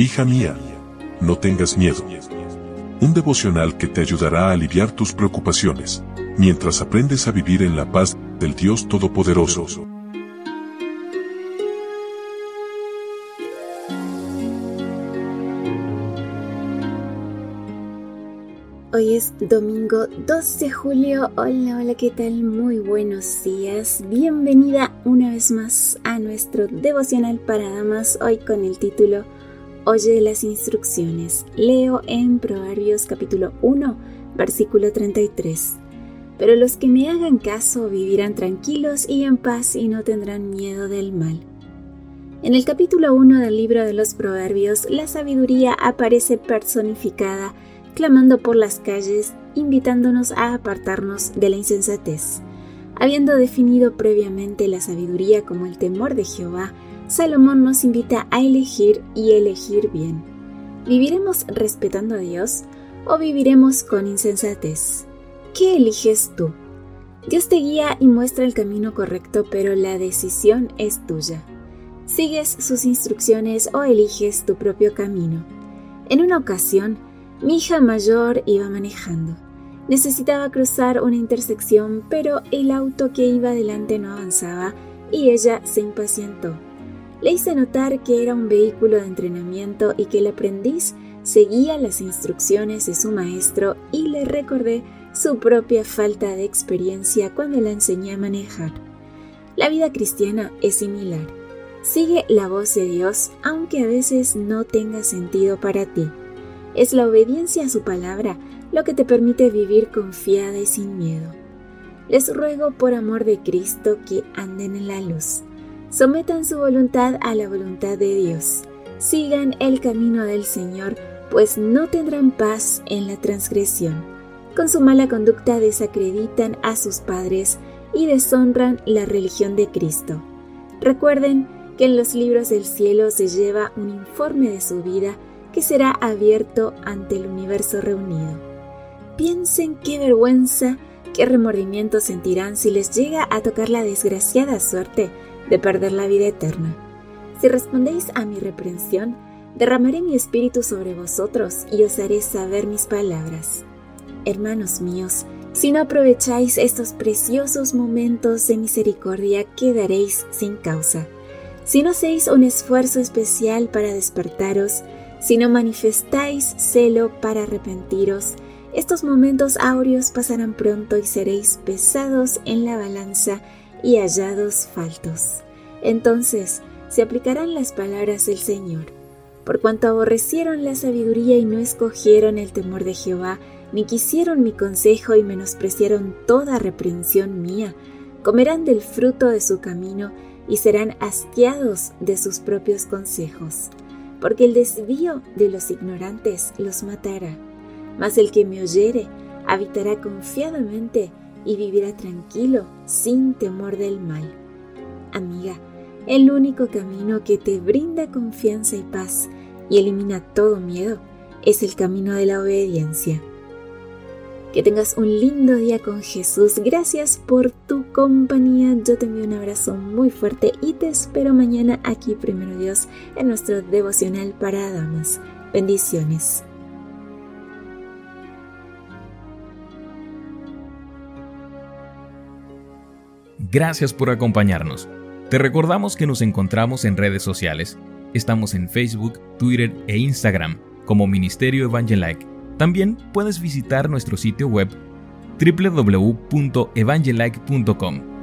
Hija mía, no tengas miedo. Un devocional que te ayudará a aliviar tus preocupaciones, mientras aprendes a vivir en la paz del Dios Todopoderoso. Hoy es domingo 2 de julio. Hola, hola, ¿qué tal? Muy buenos días. Bienvenida una vez más a nuestro devocional para damas, hoy con el título Oye las instrucciones. Leo en Proverbios capítulo 1, versículo 33. Pero los que me hagan caso vivirán tranquilos y en paz y no tendrán miedo del mal. En el capítulo 1 del libro de los Proverbios, la sabiduría aparece personificada, clamando por las calles, invitándonos a apartarnos de la insensatez. Habiendo definido previamente la sabiduría como el temor de Jehová, Salomón nos invita a elegir y elegir bien. ¿Viviremos respetando a Dios o viviremos con insensatez? ¿Qué eliges tú? Dios te guía y muestra el camino correcto, pero la decisión es tuya. ¿Sigues sus instrucciones o eliges tu propio camino? En una ocasión, mi hija mayor iba manejando. Necesitaba cruzar una intersección, pero el auto que iba delante no avanzaba y ella se impacientó. Le hice notar que era un vehículo de entrenamiento y que el aprendiz seguía las instrucciones de su maestro y le recordé su propia falta de experiencia cuando la enseñé a manejar. La vida cristiana es similar. Sigue la voz de Dios aunque a veces no tenga sentido para ti. Es la obediencia a su palabra lo que te permite vivir confiada y sin miedo. Les ruego por amor de Cristo que anden en la luz. Sometan su voluntad a la voluntad de Dios. Sigan el camino del Señor, pues no tendrán paz en la transgresión. Con su mala conducta desacreditan a sus padres y deshonran la religión de Cristo. Recuerden que en los libros del cielo se lleva un informe de su vida será abierto ante el universo reunido. Piensen qué vergüenza, qué remordimiento sentirán si les llega a tocar la desgraciada suerte de perder la vida eterna. Si respondéis a mi reprensión, derramaré mi espíritu sobre vosotros y os haré saber mis palabras. Hermanos míos, si no aprovecháis estos preciosos momentos de misericordia, quedaréis sin causa. Si no hacéis un esfuerzo especial para despertaros, si no manifestáis celo para arrepentiros, estos momentos áureos pasarán pronto y seréis pesados en la balanza y hallados faltos. Entonces se aplicarán las palabras del Señor. Por cuanto aborrecieron la sabiduría y no escogieron el temor de Jehová, ni quisieron mi consejo y menospreciaron toda reprensión mía, comerán del fruto de su camino y serán hastiados de sus propios consejos. Porque el desvío de los ignorantes los matará, mas el que me oyere habitará confiadamente y vivirá tranquilo, sin temor del mal. Amiga, el único camino que te brinda confianza y paz y elimina todo miedo es el camino de la obediencia. Que tengas un lindo día con Jesús. Gracias por tu compañía. Yo te envío un abrazo muy fuerte y te espero mañana aquí, primero Dios, en nuestro devocional para damas. Bendiciones. Gracias por acompañarnos. Te recordamos que nos encontramos en redes sociales. Estamos en Facebook, Twitter e Instagram como Ministerio Evangelike. También puedes visitar nuestro sitio web www.evangelike.com